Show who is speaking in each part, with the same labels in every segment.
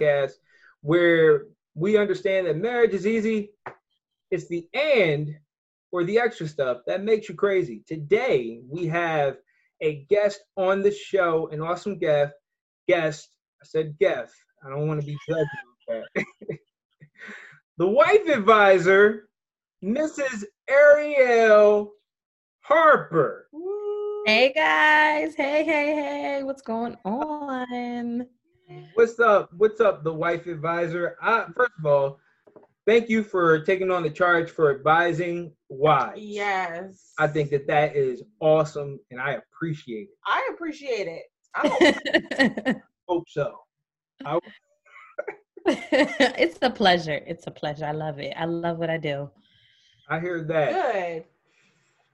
Speaker 1: to Marriage and Podcast, where we understand that marriage is easy. It's the and or the extra stuff that makes you crazy. Today, we have a guest on the show, an awesome guest. Guest, I said guest. I don't want to be judged with that. the wife advisor, Mrs. Ariel Harper.
Speaker 2: Hey guys, hey, hey, hey, what's going on?
Speaker 1: What's up? What's up, the wife advisor? I, first of all, thank you for taking on the charge for advising wives.
Speaker 3: Yes.
Speaker 1: I think that that is awesome, and I appreciate it.
Speaker 3: I appreciate it. I
Speaker 1: Hope so. I,
Speaker 2: it's a pleasure. It's a pleasure. I love it. I love what I do.
Speaker 1: I hear that.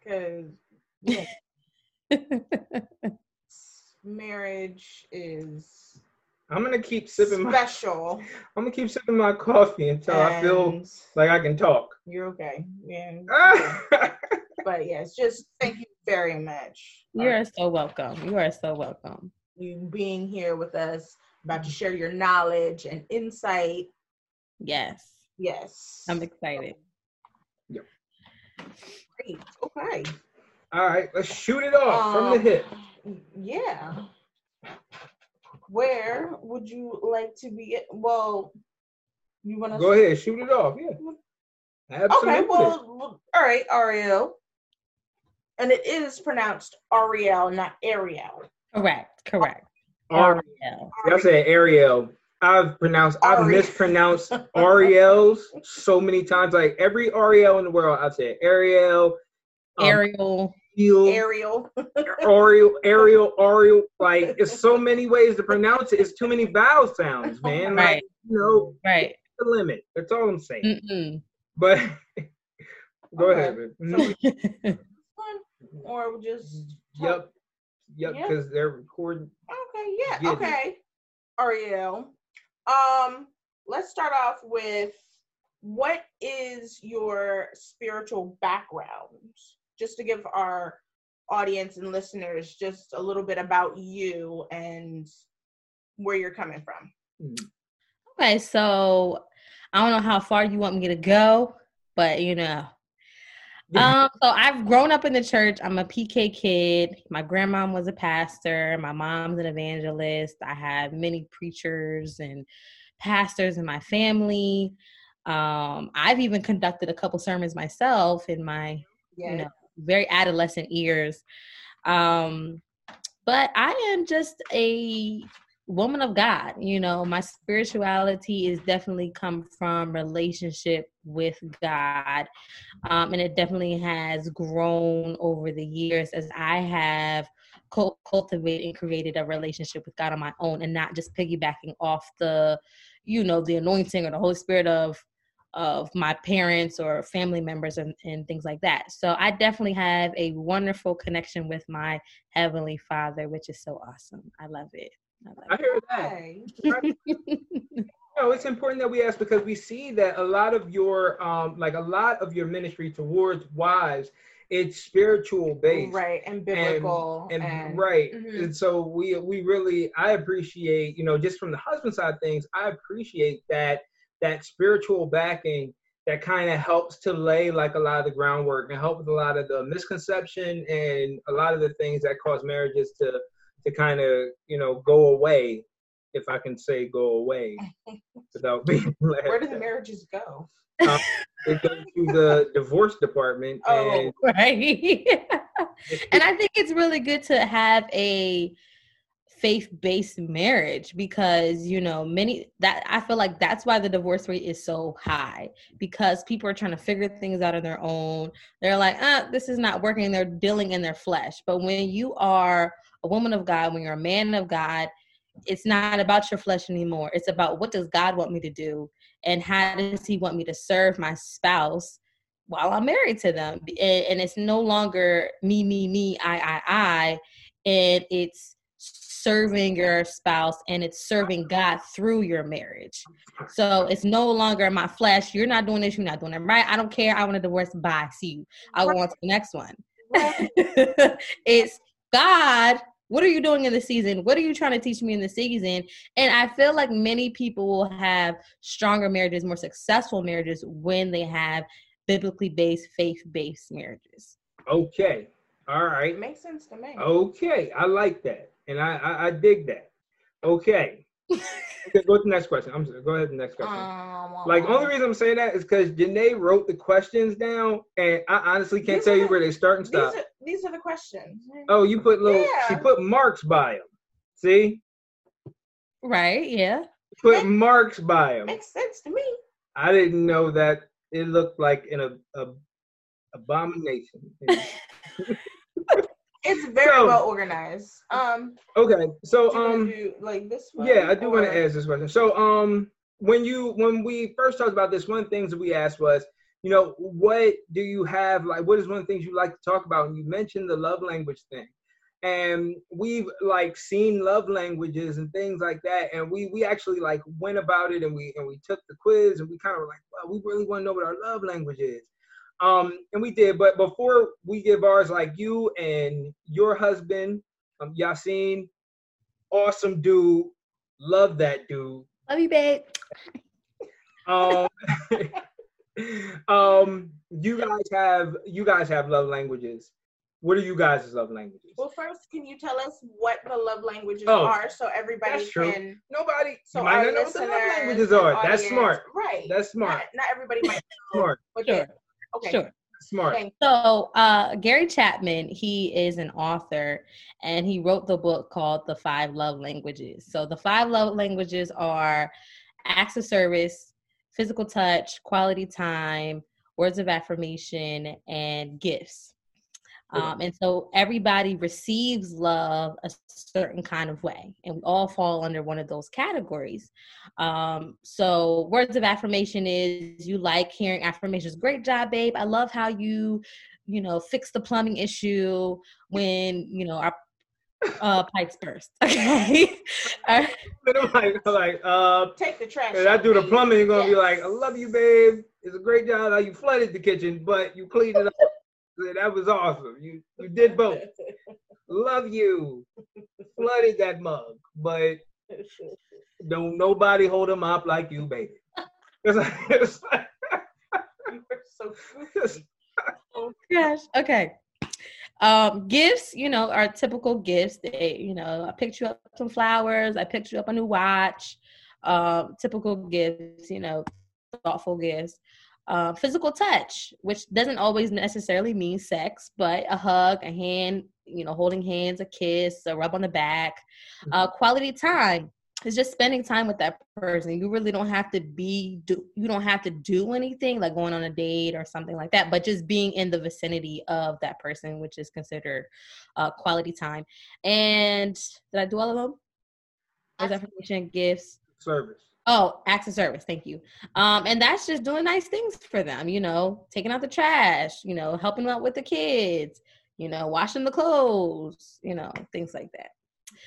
Speaker 3: good. Because yeah, marriage is
Speaker 1: I'm gonna keep sipping my.
Speaker 3: special.
Speaker 1: I'm gonna keep sipping my coffee until I feel like I can talk.
Speaker 3: you're okay. Yeah.
Speaker 1: Ah!
Speaker 3: But yes, just thank you very much.
Speaker 2: You are so welcome. You are so welcome.
Speaker 3: You being here with us, about to share your knowledge and insight.
Speaker 2: Yes,
Speaker 3: Yes.
Speaker 2: I'm excited.
Speaker 3: Great. Okay.
Speaker 1: All right, let's shoot it off from the
Speaker 3: Um,
Speaker 1: hip.
Speaker 3: Yeah. Where would you like to be? Well, you want to
Speaker 1: Go ahead, shoot it off. Yeah. Absolutely.
Speaker 3: Okay, well, well, all right, Ariel. And it is pronounced Ariel, not Ariel.
Speaker 2: Correct, correct.
Speaker 1: Ari-
Speaker 2: Ariel.
Speaker 1: I said Ariel. I've pronounced, I've mispronounced Ariels so many times. Like every Ariel in the world, I've said Ariel, um,
Speaker 2: Ariel.
Speaker 1: Ariel,
Speaker 3: Ariel.
Speaker 1: Ariel, Ariel, Ariel. Like it's so many ways to pronounce it. It's too many vowel sounds, man. Like,
Speaker 2: Right,
Speaker 1: you know,
Speaker 2: right.
Speaker 1: the limit. That's all I'm saying.
Speaker 2: Mm-mm.
Speaker 1: But go
Speaker 3: Okay.
Speaker 1: ahead, man. No,
Speaker 3: or just.
Speaker 1: yep, yep,
Speaker 3: Yep.
Speaker 1: because they're recording.
Speaker 3: Okay, yeah,
Speaker 1: Get it.
Speaker 3: okay. Ariel. Um, let's start off with what is your spiritual background? Just to give our audience and listeners just a little bit about you and where you're coming from.
Speaker 2: Okay, so I don't know how far you want me to go, but you know. Um, so I've grown up in the church. I'm a PK kid. My grandma was a pastor. My mom's an evangelist. I have many preachers and pastors in my family. Um, I've even conducted a couple sermons myself in my
Speaker 3: Yeah.
Speaker 2: you know, very adolescent years. Um, but I am just a woman of God. You know, my spirituality is definitely come from relationship with God, um, and it definitely has grown over the years as I have cultivated and created a relationship with God on my own, and not just piggybacking off the, you know, the anointing or the Holy Spirit of of my parents or family members and, and things like that. So I definitely have a wonderful connection with my heavenly father, which is so awesome. I love it. I
Speaker 1: I
Speaker 2: love
Speaker 1: hear that.
Speaker 3: Okay.
Speaker 2: it.
Speaker 1: No, it's important that we ask because we see that a lot of your um like a lot of your ministry towards wives, it's spiritual based.
Speaker 3: Right, and biblical.
Speaker 1: And,
Speaker 3: And,
Speaker 1: right.
Speaker 3: Mhm.
Speaker 1: And so we we really I appreciate, you know, just from the husband side of things, I appreciate that that spiritual backing that kind of helps to lay like a lot of the groundwork and help with a lot of the misconception and a lot of the things that cause marriages to to kind of, you know, go away, if I can say go away without being
Speaker 3: Where do the marriages go?
Speaker 1: Um, it goes to the divorce department
Speaker 3: Oh.
Speaker 1: and
Speaker 2: right. and I think it's really good to have a faith-based marriage because you know many that I feel like that's why the divorce rate is so high because people are trying to figure things out on their own. They're like, ah, this is not working. They're dealing in their flesh. But when you are a woman of God, when you're a man of God, it's not about your flesh anymore. It's about what does God want me to do and how does He want me to serve my spouse while I'm married to them. And, and it's no longer me, me, me, I, I, I, and it's serving your spouse and it's serving God through your marriage. So it's no longer my flesh. You're not doing this. You're not doing it right. I don't care. I want a divorce. Bye. See you. I'll go on to the next one.
Speaker 3: Right.
Speaker 2: it's God What are you doing in the season? What are you trying to teach me in the season? And I feel like many people will have stronger marriages, more successful marriages when they have biblically based, faith based marriages.
Speaker 1: Okay. All right.
Speaker 3: Makes sense to me.
Speaker 1: Okay. I like that. And I I, I dig that. Okay. okay, go to the next question. I'm sorry, go ahead to the next question.
Speaker 3: Um,
Speaker 1: like only reason I'm saying that is because Janae wrote the questions down, and I honestly can't tell
Speaker 3: are
Speaker 1: you where they start and
Speaker 3: these
Speaker 1: stop.
Speaker 3: are, these are the questions.
Speaker 1: Oh, you put little.
Speaker 3: Yeah.
Speaker 1: She put marks by them. See,
Speaker 2: Right? Yeah.
Speaker 1: put marks by them.
Speaker 3: Makes sense to me.
Speaker 1: I didn't know that it looked like an a, a abomination.
Speaker 3: It's very
Speaker 1: So-
Speaker 3: well organized. Um,
Speaker 1: okay, so um,
Speaker 3: do like this one?
Speaker 1: yeah, I do want to ask this question. So um, when you when we first talked about this, one of the things that we asked was, you know, what do you have like? What is one of the things you like to talk about? And you mentioned the love language thing. and we've like seen love languages and things like that and we we actually like went about it and we and we took the quiz and we kind of were like well we really want to know what our love language is um and we did but before we give ours like you and your husband um Yassine awesome dude love that dude
Speaker 2: Love you, babe.
Speaker 1: um um you guys have you guys have love languages what are you guys' love languages
Speaker 3: Well, first, can you tell us what the love languages
Speaker 1: Oh,
Speaker 3: are so everybody
Speaker 1: that's true.
Speaker 3: can?
Speaker 1: nobody
Speaker 3: So
Speaker 1: you might not know what the love languages
Speaker 3: and
Speaker 1: are that's smart
Speaker 3: Right.
Speaker 1: that's smart
Speaker 3: Not, not everybody might know.
Speaker 1: smart
Speaker 3: But
Speaker 2: Sure.
Speaker 3: Yeah. Okay.
Speaker 2: Sure.
Speaker 1: smart
Speaker 2: So, uh, Gary Chapman, he is an author and he wrote the book called The Five Love Languages. So, the five love languages are acts of service, physical touch, quality time, words of affirmation, and gifts. Um, and so everybody receives love a certain kind of way, and we all fall under one of those categories. Um, so, words of affirmation is you like hearing affirmations. Great job, babe. I love how you, you know, fix the plumbing issue when you know our uh, pipes burst. Okay. All right.
Speaker 1: I'm like, I'm like, uh,
Speaker 3: Take the trash.
Speaker 1: if I do the plumbing, you're gonna be like, I love you, babe. It's a great job how you flooded the kitchen, but you cleaned it up. That was awesome. You you did both. Love you. Flooded that mug, but don't nobody hold him up like you, baby. It's like, it's like,
Speaker 3: so
Speaker 1: it's-
Speaker 2: Gosh. Okay. Um, gifts, you know, are typical gifts. They, you know, I picked you up some flowers. I picked you up a new watch. Um, typical gifts, you know, thoughtful gifts. Uh, physical touch, which doesn't always necessarily mean sex, but a hug, a hand, you know, holding hands, a kiss, a rub on the back. Uh, quality time is just spending time with that person. You really don't have to be do you don't have to do anything like going on a date or something like that, but just being in the vicinity of that person, which is considered uh, quality time. And did I do all of them? Words gifts.
Speaker 1: service.
Speaker 2: Oh, acts of service. Thank you. Um, and that's just doing nice things for them. You know, taking out the trash. You know, helping out with the kids. You know, washing the clothes. You know, things like that.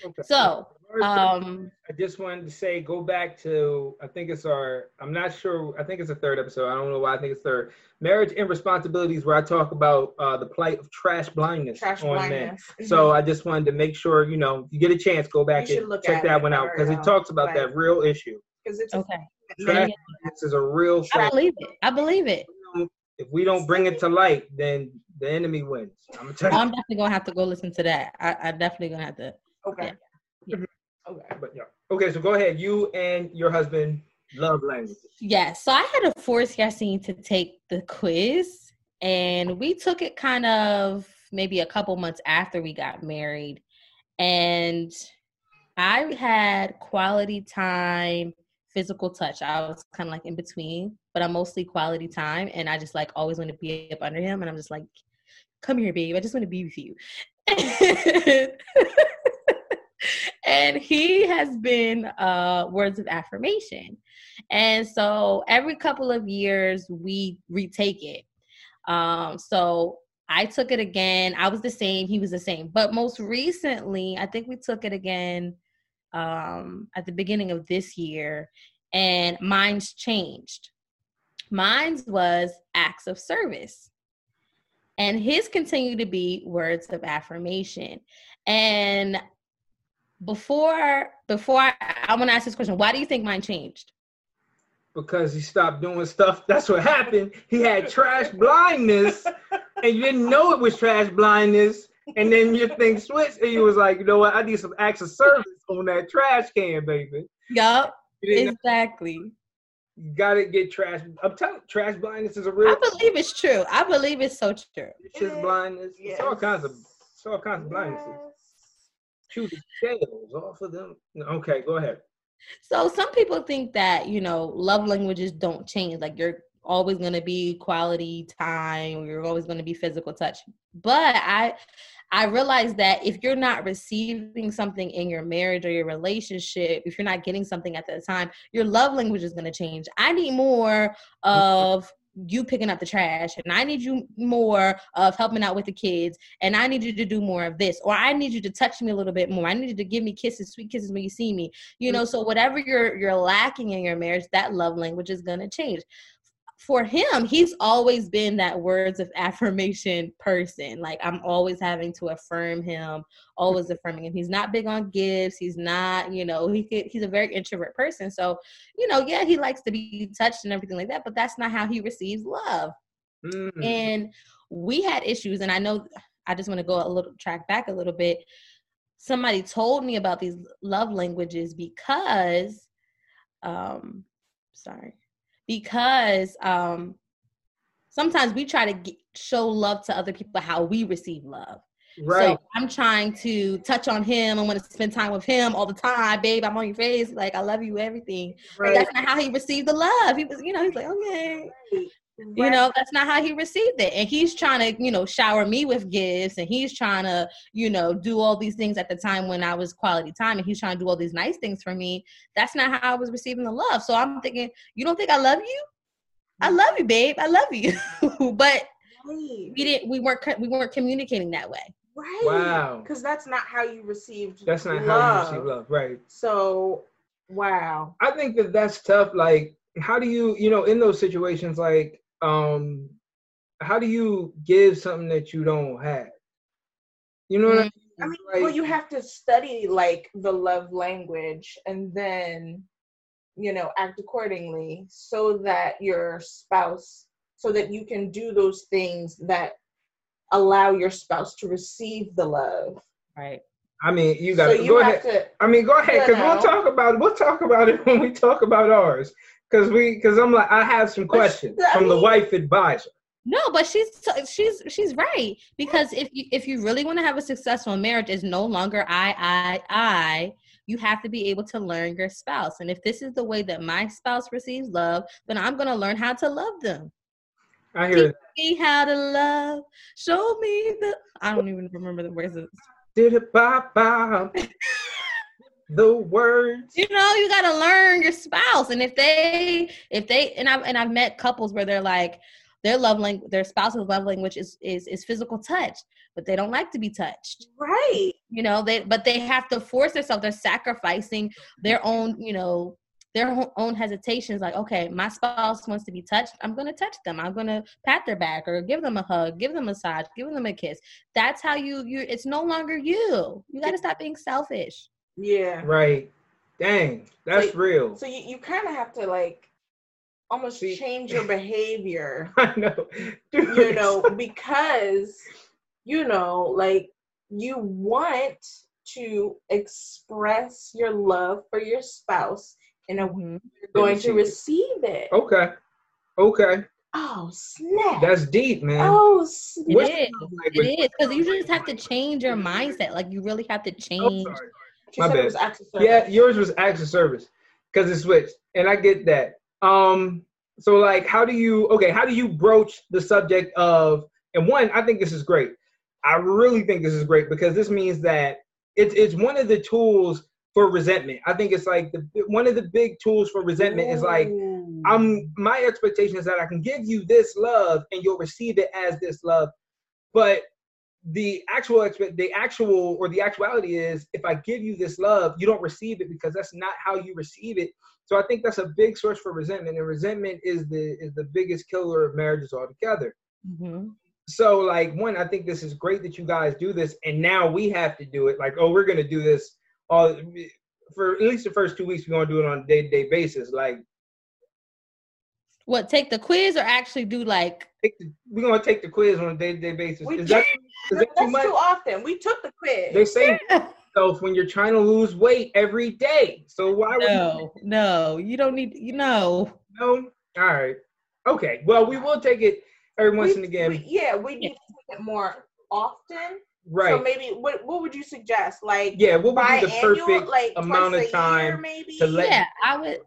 Speaker 1: Okay.
Speaker 2: So, um,
Speaker 1: I just wanted to say, go back to, I think it's our, I'm not sure, I think it's the third episode. I don't know why I think it's third. Marriage and Responsibilities, where I talk about uh, the plight of trash blindness
Speaker 3: trash
Speaker 1: on men.
Speaker 3: blindness.
Speaker 1: So I just wanted to make sure, you know, you get a chance, go back
Speaker 3: You
Speaker 1: and
Speaker 3: look
Speaker 1: check that
Speaker 3: it,
Speaker 1: one out because it talks about
Speaker 3: Right.
Speaker 1: that real issue.
Speaker 3: Because it's
Speaker 2: okay.
Speaker 1: Trash blindness is a real
Speaker 2: I believe it. I believe it.
Speaker 1: If we don't bring it to light, then the enemy wins. I'm gonna tell
Speaker 2: Oh,
Speaker 1: you.
Speaker 2: I'm definitely gonna have to go listen to that. I, I definitely gonna have to.
Speaker 3: okay.
Speaker 2: Yeah. Mm-hmm.
Speaker 3: Okay.
Speaker 1: But yeah. Okay, so go ahead. You and your husband love languages.
Speaker 2: Yeah. So I had to force Yassine to take the quiz, and we took it kind of maybe a couple months after we got married, and I had quality time, physical touch. I was kind of like in between, but I'm mostly quality time, and I just like always want to be up under him, and I'm just like, "Come here, babe. I just want to be with you." and he has been uh words of affirmation and so every couple of years we retake it um so i took it again i was the same he was the same but most recently i think we took it again um at the beginning of this year and mine's changed mine's was acts of service and his continue to be words of affirmation And before before I, I want to ask this question, why do you think mine changed?
Speaker 1: Because he stopped doing stuff. That's what happened. He had trash blindness, and you didn't know it was trash blindness. And then your thing switched, and you was like, you know what? I need some acts of service on that trash can, baby.
Speaker 2: Yup. Exactly.
Speaker 1: You gotta get trash. I'm telling trash blindness is a real.
Speaker 2: I believe it's true. I believe it's so true.
Speaker 1: It's just blindness. Yes. It's all kinds of it's all kinds of blindnesses. Chew the scales off of them. Okay, go ahead.
Speaker 2: So some people think that you know love languages don't change. Like you're always going to be quality time, you're always going to be physical touch. But I I realized that if you're not receiving something in your marriage or your relationship, if you're not getting something at the time, your love language is going to change. I need more mm-hmm. of you picking up the trash and I need you more of helping out with the kids and I need you to do more of this or I need you to touch me a little bit more. I need you to give me kisses, sweet kisses when you see me. You mm-hmm. know, so whatever you're you're lacking in your marriage, that love language is going to change for him, he's always been that words of affirmation person. Like I'm always having to affirm him, always affirming him. He's not big on gifts. He's not, you know, he could, he's a very introvert person. So, you know, yeah, he likes to be touched and everything like that, but that's not how he receives love. Mm. And we had issues, and I know I just want to go a little track back a little bit. Somebody told me about these love languages because, um, sorry because um, sometimes we try to get, show love to other people how we receive love. Right. So I'm trying to touch on him. I want to spend time with him all the time, babe. I'm on your face, like I love you, everything. Right. That's not how he received the love. He was, you know, he's like, okay. Right. You know, that's not how he received it. And he's trying to, you know, shower me with gifts and he's trying to, you know, do all these things at the time when I was quality time and he's trying to do all these nice things for me. That's not how I was receiving the love. So I'm thinking, you don't think I love you? I mm-hmm. love you, babe. I love you. but we didn't we weren't we weren't communicating that way.
Speaker 3: Right. Wow. Because that's not how you received
Speaker 1: That's not love. how you receive love. Right.
Speaker 3: So wow.
Speaker 1: I think that that's tough. Like, how do you, you know, in those situations, like um how do you give something that you don't have? You know what I mean?
Speaker 3: I mean, like, well, you have to study like the love language and then, you know, act accordingly so that your spouse, so that you can do those things that allow your spouse to receive the love.
Speaker 2: Right.
Speaker 1: I mean, you got to go ahead. To, I mean, go ahead because we'll talk about it. We'll talk about it when we talk about ours because we because I'm like I have some questions but, from mean, the wife advisor.
Speaker 2: No, but she's she's she's right because if you if you really want to have a successful marriage, is no longer I I I. You have to be able to learn your spouse, and if this is the way that my spouse receives love, then I'm going to learn how to love them.
Speaker 1: I hear
Speaker 2: Teach me how to love. Show me the. I don't even remember the words.
Speaker 1: Did it bop bop the words.
Speaker 2: You know, you gotta learn your spouse, and if they, if they, and I've and I've met couples where they're like, their love language, their spouse's love language is is is physical touch, but they don't like to be touched.
Speaker 3: Right.
Speaker 2: You know, they but they have to force themselves. They're sacrificing their own, you know, their own hesitations. Like, okay, my spouse wants to be touched. I'm gonna touch them. I'm gonna pat their back or give them a hug, give them a massage, give them a kiss. That's how you. You. It's no longer you. You got to stop being selfish.
Speaker 3: Yeah.
Speaker 1: Right. Dang, that's
Speaker 3: so,
Speaker 1: real.
Speaker 3: So you, you kind of have to like almost See, change your behavior.
Speaker 1: I know.
Speaker 3: Dude. You know, because you know, like you want to express your love for your spouse and mm-hmm. you're going to receive it.
Speaker 1: Okay. Okay.
Speaker 3: Oh snap!
Speaker 1: That's deep, man.
Speaker 3: Oh, snap.
Speaker 2: it is. It is because you just have to change your mindset. Like you really have to change
Speaker 1: she My bad. Yeah, yours was acts of service because it switched, and I get that. Um, so like, how do you? Okay, how do you broach the subject of? And one, I think this is great. I really think this is great because this means that it's it's one of the tools for resentment. I think it's like the one of the big tools for resentment Ooh. is like I'm my expectation is that I can give you this love and you'll receive it as this love, but the actual expect the actual or the actuality is if I give you this love, you don't receive it because that's not how you receive it. So I think that's a big source for resentment, and resentment is the is the biggest killer of marriages altogether. Mm-hmm. so like one, I think this is great that you guys do this, and now we have to do it. Like, oh, we're gonna do this all for at least the first two weeks. We're gonna do it on a day to day basis. Like,
Speaker 2: What take the quiz or actually do like?
Speaker 1: we're gonna take the quiz on a day to day basis.
Speaker 3: We
Speaker 1: Is that, is that too much?
Speaker 3: too often. We took the quiz.
Speaker 1: They say yourself when you're trying to lose weight every day. So why would
Speaker 2: No, no, you don't need. You know.
Speaker 1: you know? All right. Okay. Well, we will take it every once
Speaker 3: We-
Speaker 1: and again.
Speaker 3: we- yeah, we need to take it more often.
Speaker 1: right.
Speaker 3: So maybe what what would you suggest? Like
Speaker 1: yeah. What would be the
Speaker 3: biannual,
Speaker 1: perfect
Speaker 3: like
Speaker 1: amount of time
Speaker 3: year, maybe?
Speaker 1: to let-
Speaker 2: Yeah, I would.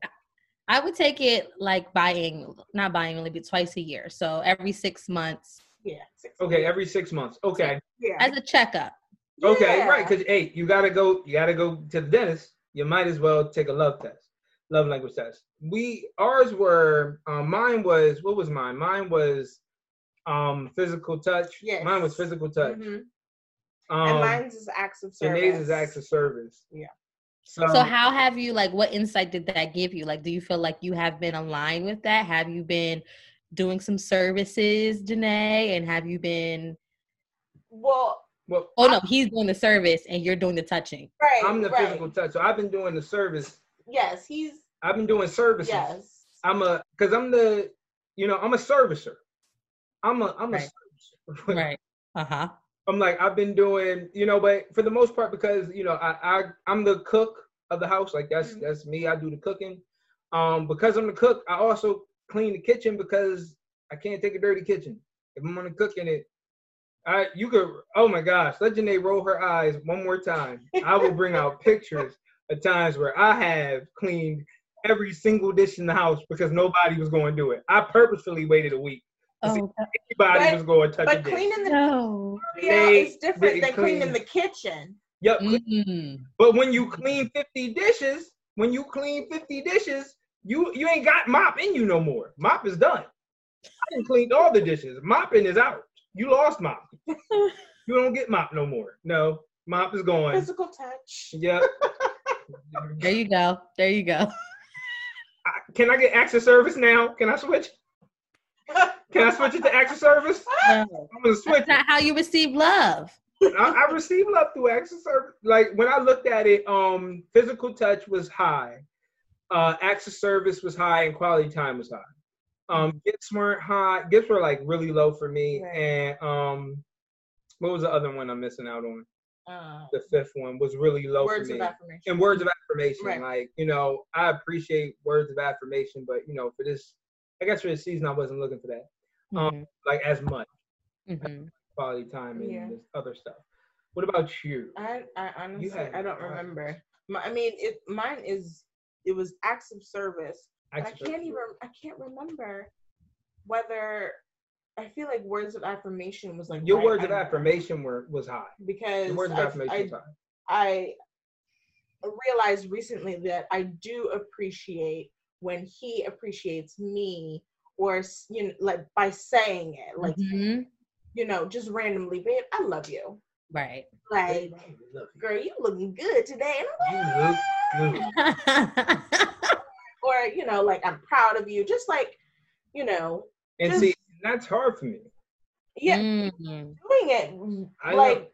Speaker 2: I would take it like biannual, not biannually, but twice a year. So every six months
Speaker 3: yeah. six
Speaker 1: Okay,
Speaker 3: years.
Speaker 1: every six months. Okay.
Speaker 3: yeah.
Speaker 2: as a checkup.
Speaker 1: Okay,
Speaker 3: Yeah.
Speaker 1: right. Because hey, you gotta go. You gotta go to the dentist. You might as well take a love test, love language test. We ours were. Um, mine was what was mine? Mine was um physical touch.
Speaker 3: Yes.
Speaker 1: Mine was physical touch.
Speaker 3: Mhm.
Speaker 1: Um,
Speaker 3: and mine's is acts of service.
Speaker 1: Janae's is acts of service.
Speaker 3: Yeah.
Speaker 1: So,
Speaker 2: So how have you like? What insight did that give you? Like, do you feel like you have been aligned with that? Have you been doing some services, Janae? And have you been?
Speaker 3: Well,
Speaker 1: well,
Speaker 2: Oh no, he's doing the service and you're doing the touching.
Speaker 3: right.
Speaker 1: I'm the
Speaker 3: right.
Speaker 1: physical touch. So I've been doing the service.
Speaker 3: Yes, he's
Speaker 1: I've been doing services.
Speaker 3: yes.
Speaker 1: I'm a because I'm the you know I'm a servicer. I'm a I'm
Speaker 2: Right.
Speaker 1: a servicer.
Speaker 2: Right. Uh huh.
Speaker 1: I'm like I've been doing, you know, but for the most part because you know I, I I'm the cook of the house. Like that's
Speaker 3: Mhm.
Speaker 1: that's me. I do the cooking. Um, because I'm the cook, I also clean the kitchen because I can't take a dirty kitchen. If I'm gonna cook in it, I you could. Oh my gosh, let Janae roll her eyes one more time. I will bring out pictures of times where I have cleaned every single dish in the house because nobody was going to do it. I purposefully waited a week.
Speaker 2: Oh
Speaker 1: Anybody
Speaker 3: But-
Speaker 1: was going to touch
Speaker 3: But
Speaker 1: a dish.
Speaker 3: cleaning the
Speaker 2: no.
Speaker 3: yeah,
Speaker 1: They-
Speaker 3: is different
Speaker 1: they
Speaker 3: than cleaning the kitchen.
Speaker 1: Yep.
Speaker 2: Mm.
Speaker 1: But when you clean 50 dishes, when you clean 50 dishes, you you ain't got mop in you no more. Mop is done. I done cleaned all the dishes. Mopping is out. You lost mop. you don't get mop no more. No, mop is gone.
Speaker 3: Physical touch.
Speaker 1: Yep.
Speaker 2: There you go. There you go.
Speaker 1: I- Can I get access service now? Can I switch? Can I switch it to access service?
Speaker 2: No,
Speaker 1: I'm gonna switch
Speaker 2: that's not how you receive love.
Speaker 1: I, I received love through access service. Like when I looked at it, um, physical touch was high, uh, access service was high, and quality time was high. Um, gifts weren't high. Gifts were like really low for me.
Speaker 3: Right.
Speaker 1: And um, what was the other one I'm missing out on?
Speaker 3: Uh,
Speaker 1: The fifth one was really low
Speaker 3: words
Speaker 1: for
Speaker 3: of affirmation.
Speaker 1: and words of affirmation.
Speaker 3: Right.
Speaker 1: Like, you know, I appreciate words of affirmation, but you know, for this, I guess for the season, I wasn't looking for that,
Speaker 2: Mhm.
Speaker 1: like as much
Speaker 2: Mhm.
Speaker 1: quality time and
Speaker 3: Yeah.
Speaker 1: this other stuff. What about you?
Speaker 3: I, I honestly,
Speaker 1: had
Speaker 3: I don't
Speaker 1: fun.
Speaker 3: remember. My, I mean, it mine is it was acts of service. But I
Speaker 1: Access
Speaker 3: can't even I can't remember whether I feel like words of affirmation was like
Speaker 1: Your
Speaker 3: right
Speaker 1: words of
Speaker 3: under,
Speaker 1: affirmation were was high.
Speaker 3: because
Speaker 1: Your words of
Speaker 3: I,
Speaker 1: affirmation
Speaker 3: I,
Speaker 1: was high.
Speaker 3: I realized recently that I do appreciate when he appreciates me or you know like by saying it like
Speaker 2: Mhm.
Speaker 3: you know just randomly babe I love you
Speaker 2: Right.
Speaker 3: like girl you looking good today and I'm
Speaker 1: You
Speaker 3: like,
Speaker 1: look good.
Speaker 2: Mm-hmm.
Speaker 3: or you know like i'm proud of you just like you know
Speaker 1: And
Speaker 3: Just-
Speaker 1: see, that's hard for me.
Speaker 3: yeah
Speaker 2: Mhm.
Speaker 3: doing it
Speaker 1: I
Speaker 3: like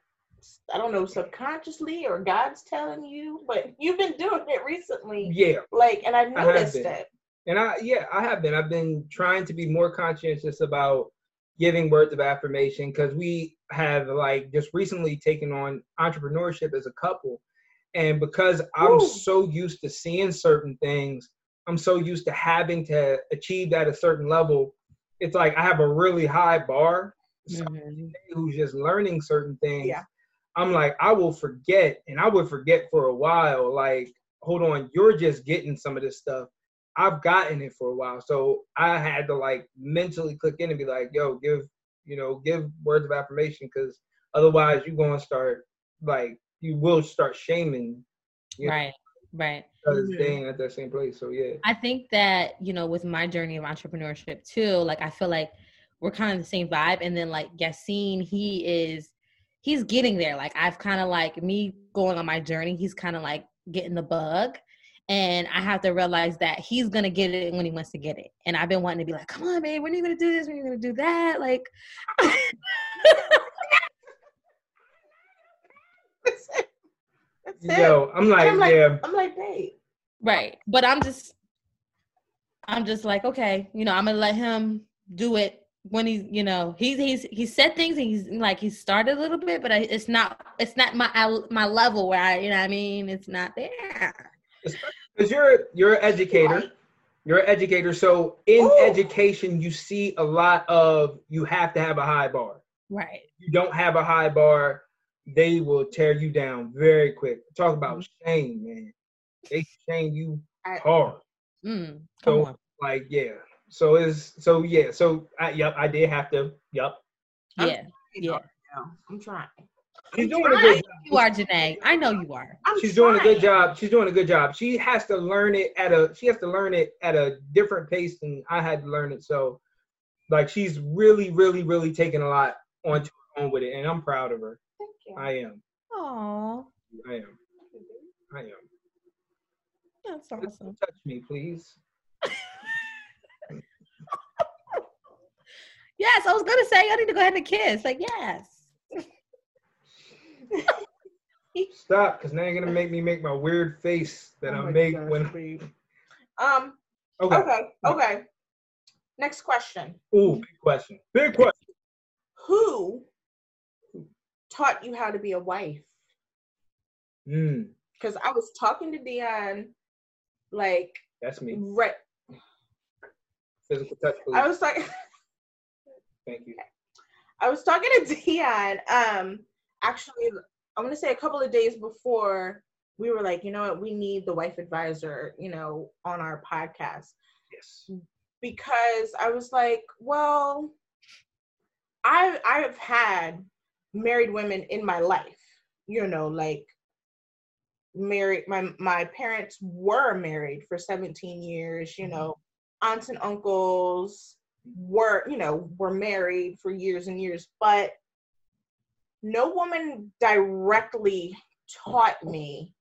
Speaker 3: i don't know subconsciously or god's telling you but you've been doing it recently
Speaker 1: Yeah.
Speaker 3: like and i've
Speaker 1: I
Speaker 3: noticed
Speaker 1: been.
Speaker 3: it
Speaker 1: And I yeah, I have been. I've been trying to be more conscientious about giving words of affirmation because we have like just recently taken on entrepreneurship as a couple. And because I'm
Speaker 3: Woo.
Speaker 1: so used to seeing certain things, I'm so used to having to achieve at a certain level. It's like I have a really high bar.
Speaker 2: Mhm.
Speaker 1: Who's just learning certain things.
Speaker 3: Yeah.
Speaker 1: I'm like, I will forget, and I would forget for a while. Like, hold on, you're just getting some of this stuff. I've gotten it for a while, so I had to like mentally click in and be like, yo, give, you know, give words of affirmation, because otherwise you're gonna start like you will start shaming, you know,
Speaker 2: Right. Right.
Speaker 1: because they ain't at that same place. So yeah,
Speaker 2: I think that, you know, with my journey of entrepreneurship too, like I feel like we're kind of the same vibe. And then like Yassine, he is he's getting there. Like I've kind of like me going on my journey, he's kind of like getting the bug. and I have to realize that he's gonna get it when he wants to get it. And I've been wanting to be like, come on, babe, when are you gonna do this? When are you gonna do that? Like
Speaker 3: That's it. That's it.
Speaker 1: Yo, I'm like,
Speaker 3: I'm like,
Speaker 1: yeah.
Speaker 3: I'm like, babe.
Speaker 2: Right. But I'm just I'm just like, okay, you know, I'm gonna let him do it when he's, you know, he's he's he said things and he's like he started a little bit, but I, it's not it's not my I- my level where I, you know, what I mean, it's not there.
Speaker 1: Because you're you're an educator. You're an educator. So in
Speaker 3: Ooh.
Speaker 1: education, you see a lot of you have to have a high bar.
Speaker 2: Right.
Speaker 1: you don't have a high bar, they will tear you down very quick. Talk about shame, man. They shame you
Speaker 3: I-
Speaker 1: hard.
Speaker 2: Mm,
Speaker 1: So
Speaker 2: on.
Speaker 1: like, yeah. So is so yeah. So I, yep, I did have to. Yep.
Speaker 2: Yeah. Yeah.
Speaker 3: I'm trying.
Speaker 1: She's
Speaker 3: I'm
Speaker 1: doing a
Speaker 3: trying.
Speaker 1: good
Speaker 2: You are Janae. I know you are.
Speaker 3: I'm
Speaker 1: She's doing a good job. She's doing a good job. She has to learn it at a she has to learn it at a different pace than I had to learn it. So like she's really, really, really taking a lot onto her own with it. And I'm proud of her.
Speaker 3: Thank you.
Speaker 1: I am.
Speaker 2: Oh,
Speaker 1: I am. I am.
Speaker 2: that's awesome.
Speaker 1: Touch me, please.
Speaker 2: Yes, I was gonna say I need to go ahead and kiss. Like, yes.
Speaker 1: Stop, because now you're gonna make me make my weird face that
Speaker 3: Oh
Speaker 1: I make
Speaker 3: gosh,
Speaker 1: when.
Speaker 3: babe. Um.
Speaker 1: Okay.
Speaker 3: Okay. Okay. Next question.
Speaker 1: Ooh, big question. Big question.
Speaker 3: Who taught you how to be a wife?
Speaker 1: Mm,
Speaker 3: Because I was talking to Dion, like
Speaker 1: that's me.
Speaker 3: right.
Speaker 1: Physical touch, please.
Speaker 3: I was talking.
Speaker 1: Thank you.
Speaker 3: I was talking to Dion. Um, actually, I'm gonna say a couple of days before we were like, you know what, we need the wife advisor, you know, on our podcast
Speaker 1: Yes.
Speaker 3: because I was like, well, I I've had married women in my life, you know, like married my my parents were married for 17 years, you know, aunts and uncles were, you know, were married for years and years, but no woman directly taught me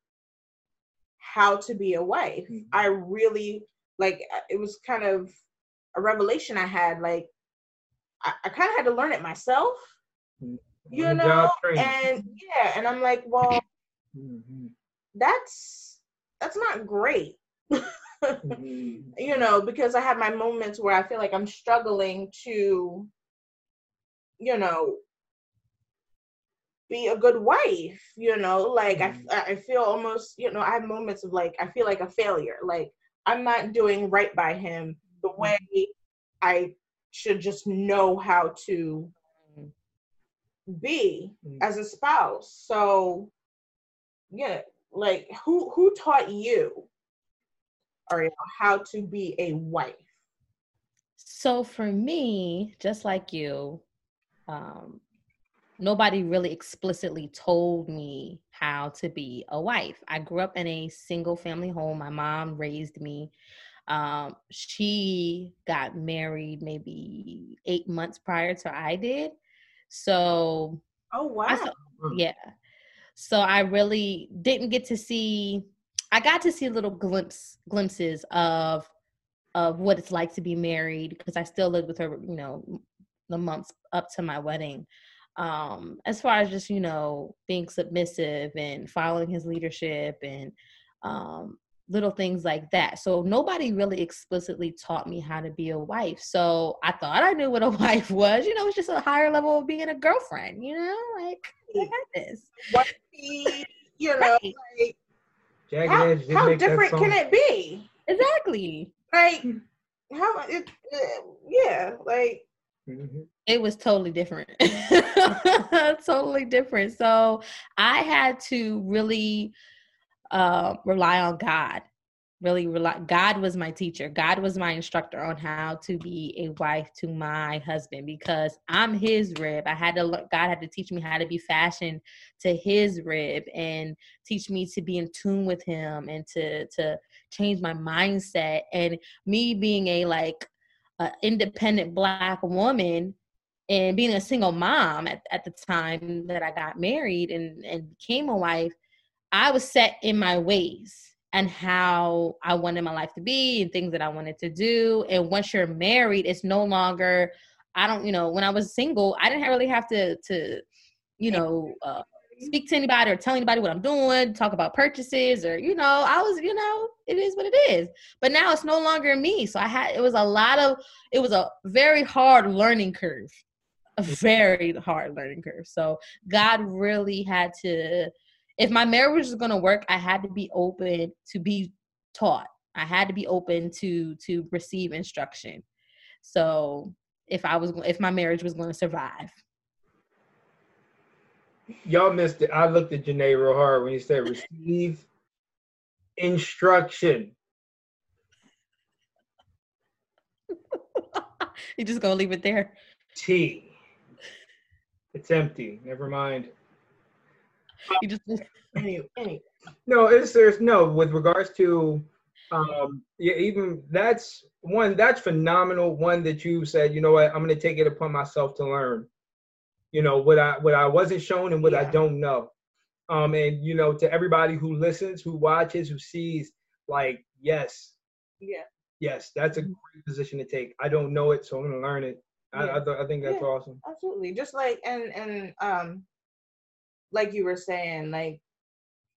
Speaker 3: how to be a wife.
Speaker 1: Mhm.
Speaker 3: I really like uh, it was kind of a revelation I had. Like I, I kind of had to learn it myself, you know. And yeah, and I'm like, well,
Speaker 1: Mhm.
Speaker 3: that's that's not great.
Speaker 1: Mhm.
Speaker 3: you know, because I have my moments where I feel like I'm struggling to, you know, be a good wife, you know, like I, I feel almost, you know, I have moments of like, I feel like a failure. Like I'm not doing right by him the way I should just know how to be
Speaker 1: Mhm.
Speaker 3: as a spouse. So, yeah, like who who taught you, Ariel, how to be a wife?
Speaker 2: So for me, just like you, um, nobody really explicitly told me how to be a wife. I grew up in a single family home. My mom raised me. Um, she got married maybe eight months prior to I did. So
Speaker 3: Oh wow!
Speaker 2: I yeah. So I really didn't get to see. I got to see little glimpse glimpses of of what it's like to be married because I still lived with her, you know, the months up to my wedding. Um, as far as just you know being submissive and following his leadership and um, little things like that. So nobody really explicitly taught me how to be a wife. So I thought I knew what a wife was. You know, it's just a higher level of being a girlfriend. You know, like I got this.
Speaker 3: what you know,
Speaker 2: Right.
Speaker 3: like,
Speaker 1: Jagged
Speaker 3: how,
Speaker 1: Edge
Speaker 3: how
Speaker 1: make that
Speaker 3: different
Speaker 1: song.
Speaker 3: can it be?
Speaker 2: Exactly.
Speaker 3: Like how it, uh, yeah, like
Speaker 1: Mhm.
Speaker 2: It was totally different. totally different. So I had to really uh, rely on God. Really rely. God was my teacher. God was my instructor on how to be a wife to my husband because I'm his rib. I had to. lear- God had to teach me how to be fashioned to His rib and teach me to be in tune with Him and to to change my mindset. And me being a like a independent black woman and being a single mom at, at the time that I got married and, and became a wife, I was set in my ways. And how I wanted my life to be and things that I wanted to do. And once you're married, it's no longer I don't, you know, when I was single, I didn't really have to to, you know, uh, speak to anybody or tell anybody what I'm doing, talk about purchases or you know, I was, you know, it is what it is. But now it's no longer me. So I had it was a lot of it was a very hard learning curve. A very hard learning curve. So God really had to if my marriage was going to work, I had to be open to be taught. I had to be open to to receive instruction. So if I was if my marriage was going to survive.
Speaker 1: Y'all missed it. I looked at Janae real hard when he said receive instruction.
Speaker 2: you just gonna leave it there.
Speaker 1: T. It's empty. Never mind.
Speaker 2: You just
Speaker 3: no,
Speaker 1: it's there's no with regards to um yeah even that's one that's phenomenal. One that you said you know what? I'm to take it upon myself to learn. You know what i what i wasn't shown and what yeah. i don't know. Um and you know to everybody who listens who watches who sees like yes.
Speaker 3: Yeah.
Speaker 1: Yes that's a mm-hmm. great position to take. I don't know it so i'm to learn it. Yeah. I, I, th- I think that's yeah, awesome.
Speaker 3: absolutely. Just like and and um like you were saying like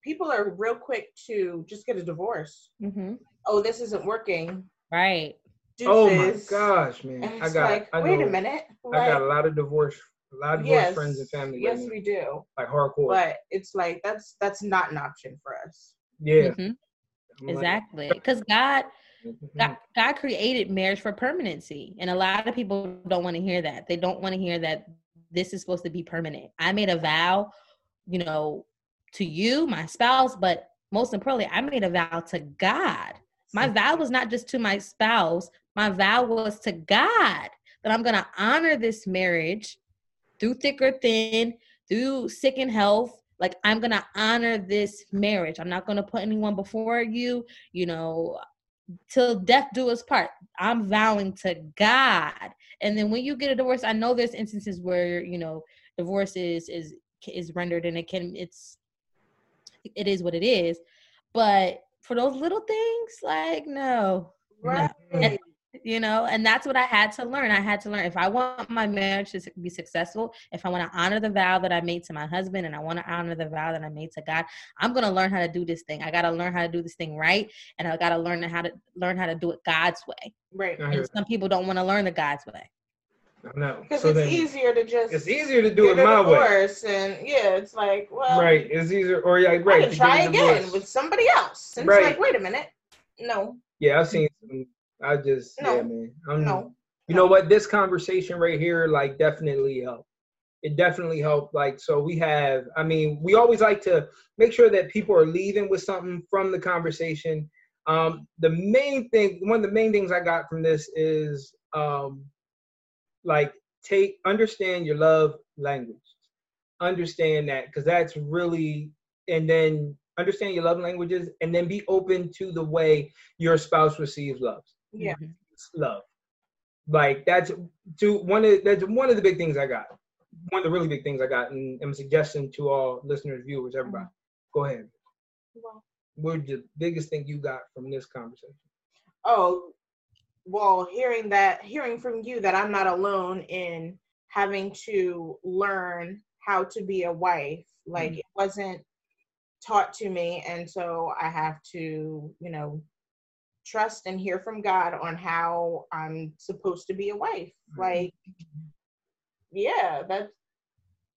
Speaker 3: people are real quick to just get a divorce.
Speaker 2: Mm-hmm.
Speaker 3: Oh, this isn't working.
Speaker 2: Right.
Speaker 1: oh my gosh, man! I got.
Speaker 3: Like,
Speaker 1: I
Speaker 3: wait know, a minute.
Speaker 1: Like, I got a lot of divorce, a lot of divorce yes, friends and family.
Speaker 3: Yes, we do.
Speaker 1: Like hardcore.
Speaker 3: But it's like that's that's not an option for us.
Speaker 1: Yeah.
Speaker 2: Mm-hmm. Exactly, because God. Mm-hmm. God, God created marriage for permanency, and a lot of people don't want to hear that. They don't want to hear that this is supposed to be permanent. I made a vow, you know, to you, my spouse, but most importantly, I made a vow to God. My vow was not just to my spouse, my vow was to God that I'm going to honor this marriage through thick or thin, through sick and health. Like, I'm going to honor this marriage. I'm not going to put anyone before you, you know, till death do us part. I'm vowing to God. And then when you get a divorce, I know there's instances where, you know, divorce is is is rendered and it can it's it is what it is. But for those little things, like no, right. No. And, you know, and that's what I had to learn. I had to learn if I want my marriage to be successful, if I want to honor the vow that I made to my husband and I want to honor the vow that I made to God, I'm going to learn how to do this thing. I got to learn how to do this thing right, and I got to learn how to learn how to do it God's way.
Speaker 3: Right.
Speaker 2: And some people don't want to learn the God's way.
Speaker 1: No,
Speaker 3: because so it's easier to just
Speaker 1: it's easier to do it my way. Of course.
Speaker 3: And yeah, it's like well,
Speaker 1: right. It's easier, or yeah, right.
Speaker 3: I can try again with somebody else. And right. it's like, wait a minute, no.
Speaker 1: Yeah, I've seen. Some, I just
Speaker 3: no.
Speaker 1: yeah, man. I'm,
Speaker 3: no.
Speaker 1: You know what? This conversation right here, like, definitely helped. It definitely helped. Like, so we have. I mean, we always like to make sure that people are leaving with something from the conversation. Um, the main thing, one of the main things I got from this is um like take understand your love language understand that because that's really and then understand your love languages and then be open to the way your spouse receives love.
Speaker 3: Yeah.
Speaker 1: Mm-hmm. love. Like that's to one of that's one of the big things i got. One of the really big things i got and i'm suggesting to all listeners viewers everybody. Mm-hmm. go ahead. Well, what's the biggest thing you got from this conversation?
Speaker 3: Oh well, hearing that, hearing from you that I'm not alone in having to learn how to be a wife, like mm-hmm. it wasn't taught to me. And so I have to, you know, trust and hear from God on how I'm supposed to be a wife. Mm-hmm. Like, yeah, that's,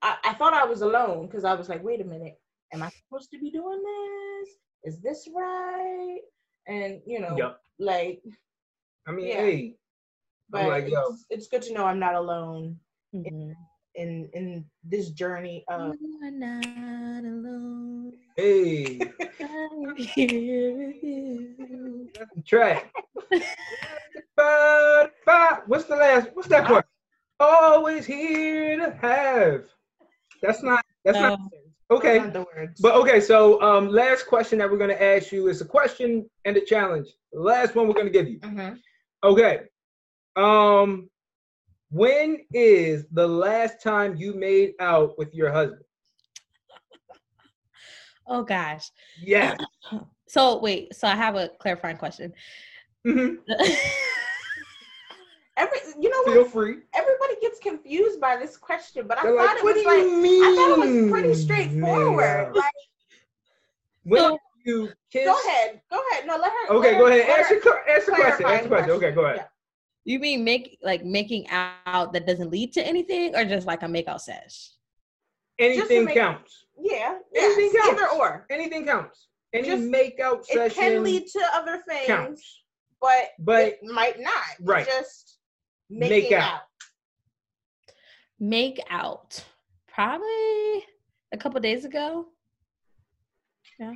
Speaker 3: I, I thought I was alone because I was like, wait a minute, am I supposed to be doing this? Is this right? And, you know, yep. like,
Speaker 1: I mean, yeah. hey,
Speaker 3: but like, it's, it's, good to know I'm not alone mm-hmm. in, in in this journey of.
Speaker 2: You're not alone.
Speaker 1: Hey. I'm here with you. Track. What's the last? What's that part? Always here to have. That's not. That's no. not. Okay. But okay, so um, last question that we're going to ask you is a question and a challenge. The last one we're going to give you.
Speaker 3: Mm-hmm.
Speaker 1: Okay. Um, when is the last time you made out with your husband?
Speaker 2: Oh gosh.
Speaker 1: Yeah.
Speaker 2: So wait, so I have a clarifying question.
Speaker 1: Mhm.
Speaker 3: Every, you know
Speaker 1: Feel
Speaker 3: what?
Speaker 1: free.
Speaker 3: Everybody gets confused by this question, but I
Speaker 1: They're
Speaker 3: thought
Speaker 1: like,
Speaker 3: it was like
Speaker 1: mean?
Speaker 3: I thought it was pretty straightforward.
Speaker 1: Yeah.
Speaker 3: Like,
Speaker 1: When
Speaker 2: So-
Speaker 1: you kiss.
Speaker 3: go ahead, go ahead. No, let her.
Speaker 1: Okay,
Speaker 3: let
Speaker 1: go
Speaker 3: her-
Speaker 1: ahead.
Speaker 3: let
Speaker 1: Ask
Speaker 3: her-
Speaker 1: your, que- ask your question. Ask
Speaker 3: clarifying
Speaker 1: your question. Okay, go ahead.
Speaker 3: Yeah.
Speaker 2: you mean make like making out that doesn't lead to anything, or just like a makeout sesh?
Speaker 1: Anything
Speaker 3: make-
Speaker 1: counts.
Speaker 3: Yeah,
Speaker 1: Anything
Speaker 3: yes,
Speaker 1: counts.
Speaker 3: either or.
Speaker 1: Anything counts. Any
Speaker 3: Just-
Speaker 1: makeout
Speaker 3: It
Speaker 1: session
Speaker 3: can lead to other things,
Speaker 1: counts.
Speaker 3: but
Speaker 1: But
Speaker 3: it might not. It's
Speaker 1: Right.
Speaker 3: Just
Speaker 1: Make out.
Speaker 3: out.
Speaker 2: Make out, probably a couple days ago. Yeah,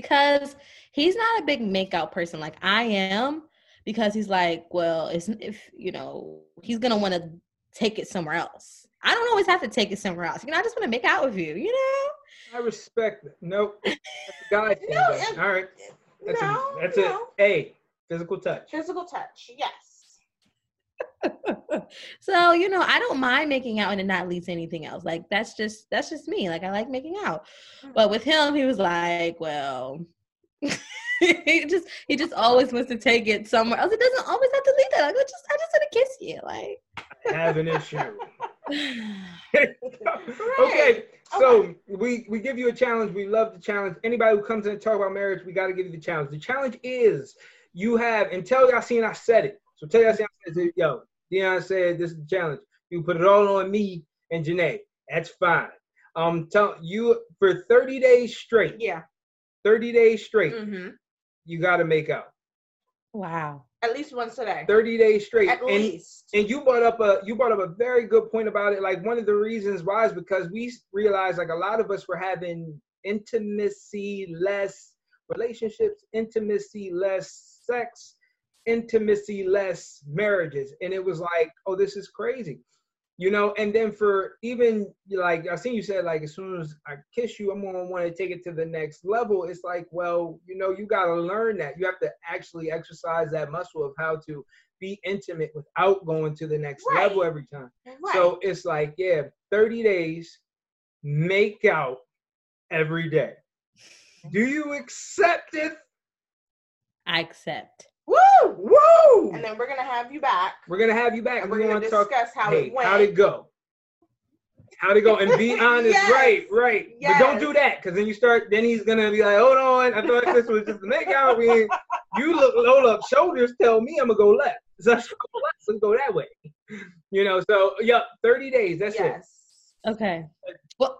Speaker 2: because he's not a big makeout person like I am. Because he's like, well, it's if you know he's gonna want to take it somewhere else. I don't always have to take it somewhere else. You know, I just want to make out with you. You know.
Speaker 1: I respect it. Nope. That's a guy thing.
Speaker 3: No,
Speaker 1: All right. That's
Speaker 3: no,
Speaker 1: a that's
Speaker 3: no.
Speaker 1: a A. Physical touch.
Speaker 3: Physical touch. Yes.
Speaker 2: so you know i don't mind making out and it not lead to anything else like that's just that's just me like i like making out but mm. with him he was like well he just he just always wants to take it somewhere else it doesn't always have to lead there like I just i just want to kiss you like
Speaker 1: I have an issue.
Speaker 3: Right.
Speaker 1: okay, so we we give you a challenge. We love the challenge. Anybody who comes in and talk about marriage, we got to give you the challenge. The challenge is you have and tell Yassine I said it. So tell Yassine I said, yo, Dion said this is the challenge. You put it all on me and Janae. That's fine. Um, tell you for 30 days straight.
Speaker 3: Yeah.
Speaker 1: 30 days straight,
Speaker 3: Mm-hmm.
Speaker 1: you got to make out.
Speaker 2: wow
Speaker 3: At least once a day.
Speaker 1: 30 days straight.
Speaker 3: At
Speaker 1: and
Speaker 3: least.
Speaker 1: and you brought up a you brought up a very good point about it. Like one of the reasons why is because we realized like a lot of us were having intimacy less relationships, intimacy less sex, intimacy less marriages, and it was like, oh, this is crazy, you know. And then for even like I seen you said like as soon as I kiss you, I'm gonna want to take it to the next level. It's like, well, you know, you gotta learn that. You have to actually exercise that muscle of how to be intimate without going to the next
Speaker 3: Right.
Speaker 1: level every time.
Speaker 3: Right.
Speaker 1: So it's like, yeah, 30 days, make out every day. Do you accept it?
Speaker 2: i accept
Speaker 3: Woo!
Speaker 1: Woo!
Speaker 3: And then we're gonna have you back.
Speaker 1: We're gonna have you back.
Speaker 3: And
Speaker 1: and
Speaker 3: we're gonna
Speaker 1: gonna talk.
Speaker 3: discuss how
Speaker 1: hey,
Speaker 3: it went.
Speaker 1: how'd it go? How'd it go? And be honest,
Speaker 3: Yes.
Speaker 1: right, right. But don't do that, because then you start. Then he's gonna be like, "Hold on, I thought this was just a make out." We, you look load up shoulders. Tell me I'm gonna go left. So let's go left. Let's go that way. You know. So yeah, 30 days. That's it.
Speaker 3: yes.
Speaker 2: okay well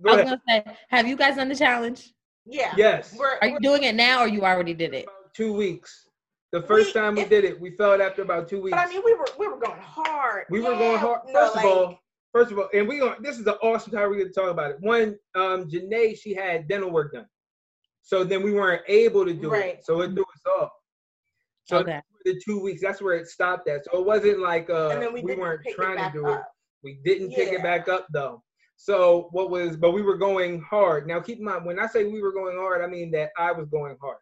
Speaker 1: Go
Speaker 2: i was
Speaker 1: ahead.
Speaker 2: gonna say have you guys done the challenge
Speaker 3: Yeah.
Speaker 1: Yes.
Speaker 3: We're,
Speaker 2: are you
Speaker 3: we're-
Speaker 2: doing it now or you already did it
Speaker 1: about two weeks. The first
Speaker 3: We-
Speaker 1: time we
Speaker 3: if-
Speaker 1: did it, we felt after about two weeks.
Speaker 3: but I mean, we were we were going hard.
Speaker 1: we were going hard.
Speaker 3: no,
Speaker 1: First
Speaker 3: like,
Speaker 1: of all, first of all, and we going this is an awesome time we get to talk about it. One, um, Janae, she had dental work done, so then we weren't able to do
Speaker 3: Right.
Speaker 1: it. So it threw us off. So
Speaker 2: okay
Speaker 1: the two weeks, that's where it stopped at. So it wasn't like uh,
Speaker 3: and then we,
Speaker 1: we, weren't trying to
Speaker 3: back
Speaker 1: do it. We didn't pick it back up though. So what was, but we were going hard. Now keep in mind, when I say we were going hard, I mean that I was going hard.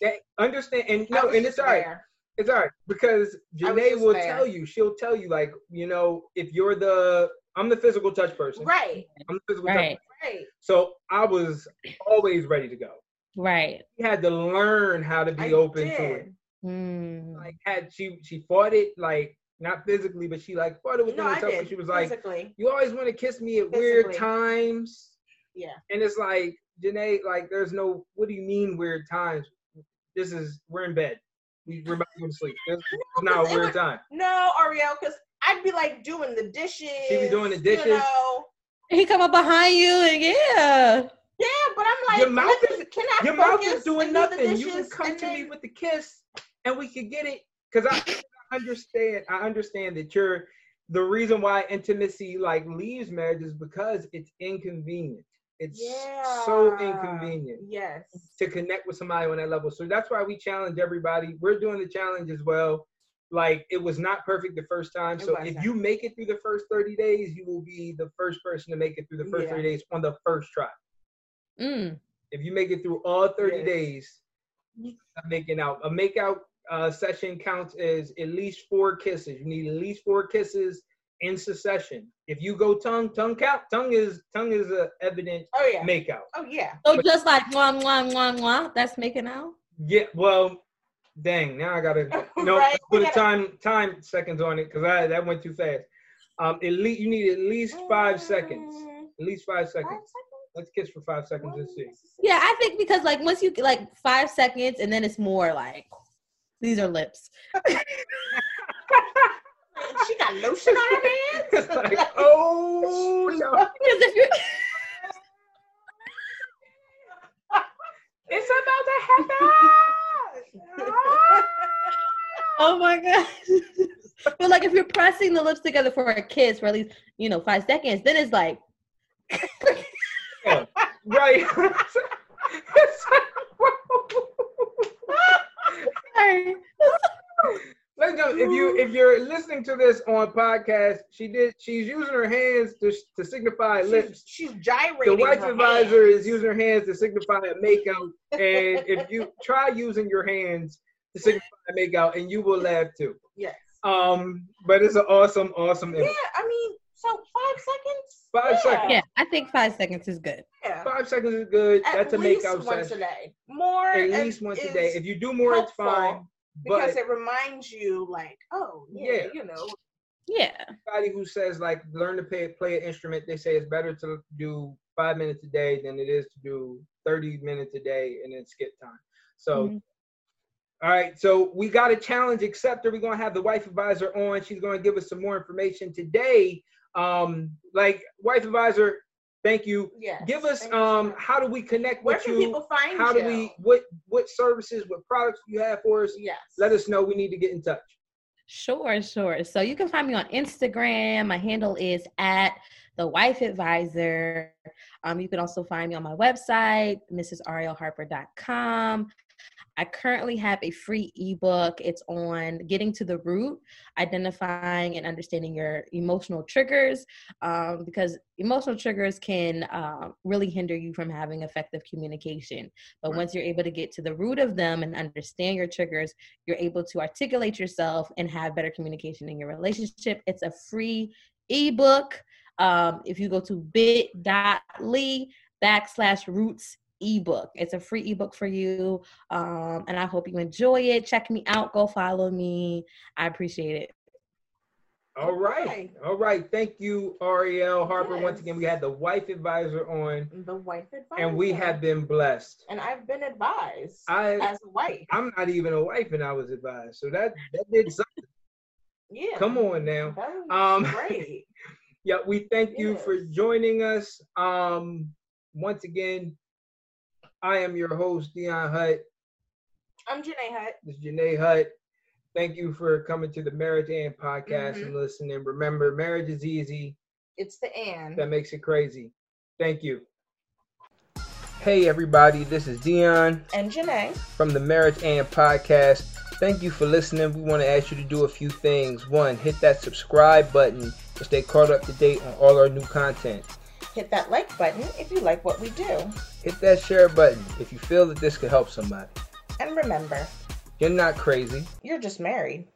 Speaker 1: That understand and no, and it's all right.
Speaker 3: there.
Speaker 1: It's all right because
Speaker 3: I
Speaker 1: Janae will
Speaker 3: there.
Speaker 1: tell you. She'll tell you like you know if you're the I'm the physical touch person.
Speaker 3: Right.
Speaker 1: I'm the physical touch.
Speaker 2: right
Speaker 3: Right.
Speaker 1: So I was always ready to go.
Speaker 2: right
Speaker 1: She had to learn how to be
Speaker 3: I
Speaker 1: open
Speaker 3: did.
Speaker 1: to it.
Speaker 2: Mm.
Speaker 1: Like had she she fought it like not physically, but she like fought it with
Speaker 3: No, I
Speaker 1: herself.
Speaker 3: did.
Speaker 1: She was like,
Speaker 3: physically.
Speaker 1: "You always want to kiss me at weird times."
Speaker 3: Yeah.
Speaker 1: And it's like Janae, like there's no. What do you mean weird times? This is we're in bed. We, we're about to go to sleep. This is
Speaker 3: No,
Speaker 1: not
Speaker 3: 'cause
Speaker 1: a
Speaker 3: it
Speaker 1: weird time.
Speaker 3: No, Ariel, because I'd be like doing the dishes.
Speaker 1: She be doing the dishes?
Speaker 3: You know.
Speaker 2: he come up behind you and yeah
Speaker 3: Yeah, but I'm like,
Speaker 1: Your mouth is-
Speaker 3: can I
Speaker 1: Your mouth is doing
Speaker 3: and do
Speaker 1: nothing. You can come
Speaker 3: and
Speaker 1: to me with the kiss, and we could get it. Because I understand. I understand that you're the reason why intimacy like leaves marriage is because it's inconvenient. It's
Speaker 3: Yeah.
Speaker 1: so inconvenient
Speaker 3: Yes.
Speaker 1: to connect with somebody on that level. So that's why we challenge everybody. We're doing the challenge as well. Like it was not perfect the first time. So if you make it through the first 30 days, you will be the first person to make it through the first
Speaker 3: Yeah.
Speaker 1: 30 days on the first try.
Speaker 2: mm.
Speaker 1: If you make it through all 30
Speaker 3: Yes.
Speaker 1: days, making out. A make out uh, session counts as at least four kisses. You need at least four kisses in succession. If you go tongue, tongue count, tongue is tongue is a evident
Speaker 3: Oh yeah.
Speaker 1: make out.
Speaker 3: Oh yeah.
Speaker 2: So just like mwah mwah mwah mwah, that's making out.
Speaker 1: Yeah, well, dang. Now I gotta no
Speaker 3: Right,
Speaker 1: put a time time seconds on it because I that went too fast. Um, at least you need at least five seconds.
Speaker 3: Mm,
Speaker 1: At least five
Speaker 3: Five
Speaker 1: seconds.
Speaker 3: seconds.
Speaker 1: Let's kiss for five seconds and see.
Speaker 2: Yeah, I think because like once you like five seconds and then it's more like these are lips.
Speaker 3: She got lotion on her hands.
Speaker 1: It's like, oh no.
Speaker 2: Because if you
Speaker 3: It's about to happen. Ah.
Speaker 2: oh my gosh. but like if you're pressing the lips together for a kiss for at least, you know, five seconds, then it's like
Speaker 1: Right. It's
Speaker 2: sorry.
Speaker 1: Ladies and gentlemen, if you if you're listening to this on podcast, she did she's using her hands to to signify lips.
Speaker 3: she's, gyrating.
Speaker 1: The
Speaker 3: gyrating.
Speaker 1: wife advisor
Speaker 3: hands.
Speaker 1: is using her hands to signify a makeout, and if you try using your hands to signify a makeout, and you will laugh too.
Speaker 3: Yes.
Speaker 1: Um, but it's an awesome, awesome
Speaker 3: Yeah,
Speaker 1: image.
Speaker 3: I mean, so five seconds.
Speaker 1: Five
Speaker 3: yeah.
Speaker 1: seconds.
Speaker 2: Yeah, I think five seconds is good.
Speaker 3: Yeah.
Speaker 1: Five seconds is good.
Speaker 3: At
Speaker 1: That's a
Speaker 3: least
Speaker 1: makeout
Speaker 3: once
Speaker 1: session.
Speaker 3: a day. More
Speaker 1: At least once a day. If you do more, it's
Speaker 3: helpful
Speaker 1: fine. But
Speaker 3: because it reminds you, like, oh yeah,
Speaker 1: Yeah.
Speaker 3: you know,
Speaker 2: Yeah.
Speaker 1: anybody who says like learn to play play an instrument, they say it's better to do five minutes a day than it is to do thirty minutes a day and then skip time. So,
Speaker 2: Mhm.
Speaker 1: all right. So we got a challenge acceptor. We're gonna have the wife advisor on. She's gonna give us some more information today. Um, like wife advisor, thank you.
Speaker 3: yeah.
Speaker 1: Give us
Speaker 3: Thank you
Speaker 1: um, how do we connect
Speaker 3: Where
Speaker 1: with
Speaker 3: can
Speaker 1: you?
Speaker 3: people find
Speaker 1: How
Speaker 3: you?
Speaker 1: do we what what services, what products you have for us?
Speaker 3: Yes.
Speaker 1: Let us know. We need to get in touch.
Speaker 2: Sure, sure. So you can find me on Instagram. My handle is at the wife advisor. Um, you can also find me on my website, mrsarielharper.com. I currently have a free ebook. It's on getting to the root, identifying and understanding your emotional triggers, um, because emotional triggers can um, really hinder you from having effective communication. But
Speaker 1: Right.
Speaker 2: once you're able to get to the root of them and understand your triggers, you're able to articulate yourself and have better communication in your relationship. It's a free ebook. Um, if you go to bit.ly backslash roots ebook, it's a free ebook for you. Um, and I hope you enjoy it. Check me out. Go follow me. I appreciate it.
Speaker 1: All right.
Speaker 3: Okay.
Speaker 1: All right. Thank you, Ariel Harper. Once again, we had the wife advisor on,
Speaker 3: the wife advisor.
Speaker 1: and we have been blessed.
Speaker 3: and I've been advised
Speaker 1: I
Speaker 3: as a wife.
Speaker 1: I'm not even a wife, and I was advised. So that that did something.
Speaker 3: Yeah.
Speaker 1: Come on now.
Speaker 3: That was
Speaker 1: Um,
Speaker 3: great.
Speaker 1: Yeah, we thank you for joining us. Um, once again, I am your host, Dion Hutt.
Speaker 3: I'm Janae Hutt.
Speaker 1: This is Janae Hutt. Thank you for coming to the Marriage and podcast
Speaker 3: Mhm.
Speaker 1: and listening. Remember, marriage is easy.
Speaker 3: It's the and.
Speaker 1: that makes it crazy. Thank you. Hey everybody, this is Dion
Speaker 3: and Janae.
Speaker 1: from the Marriage and Podcast. Thank you for listening. We want to ask you to do a few things. One, hit that subscribe button to stay caught up to date on all our new content.
Speaker 3: Hit that like button if you like what we do.
Speaker 1: Hit that share button if you feel that this could help somebody.
Speaker 3: And remember,
Speaker 1: You're not crazy.
Speaker 3: you're just married.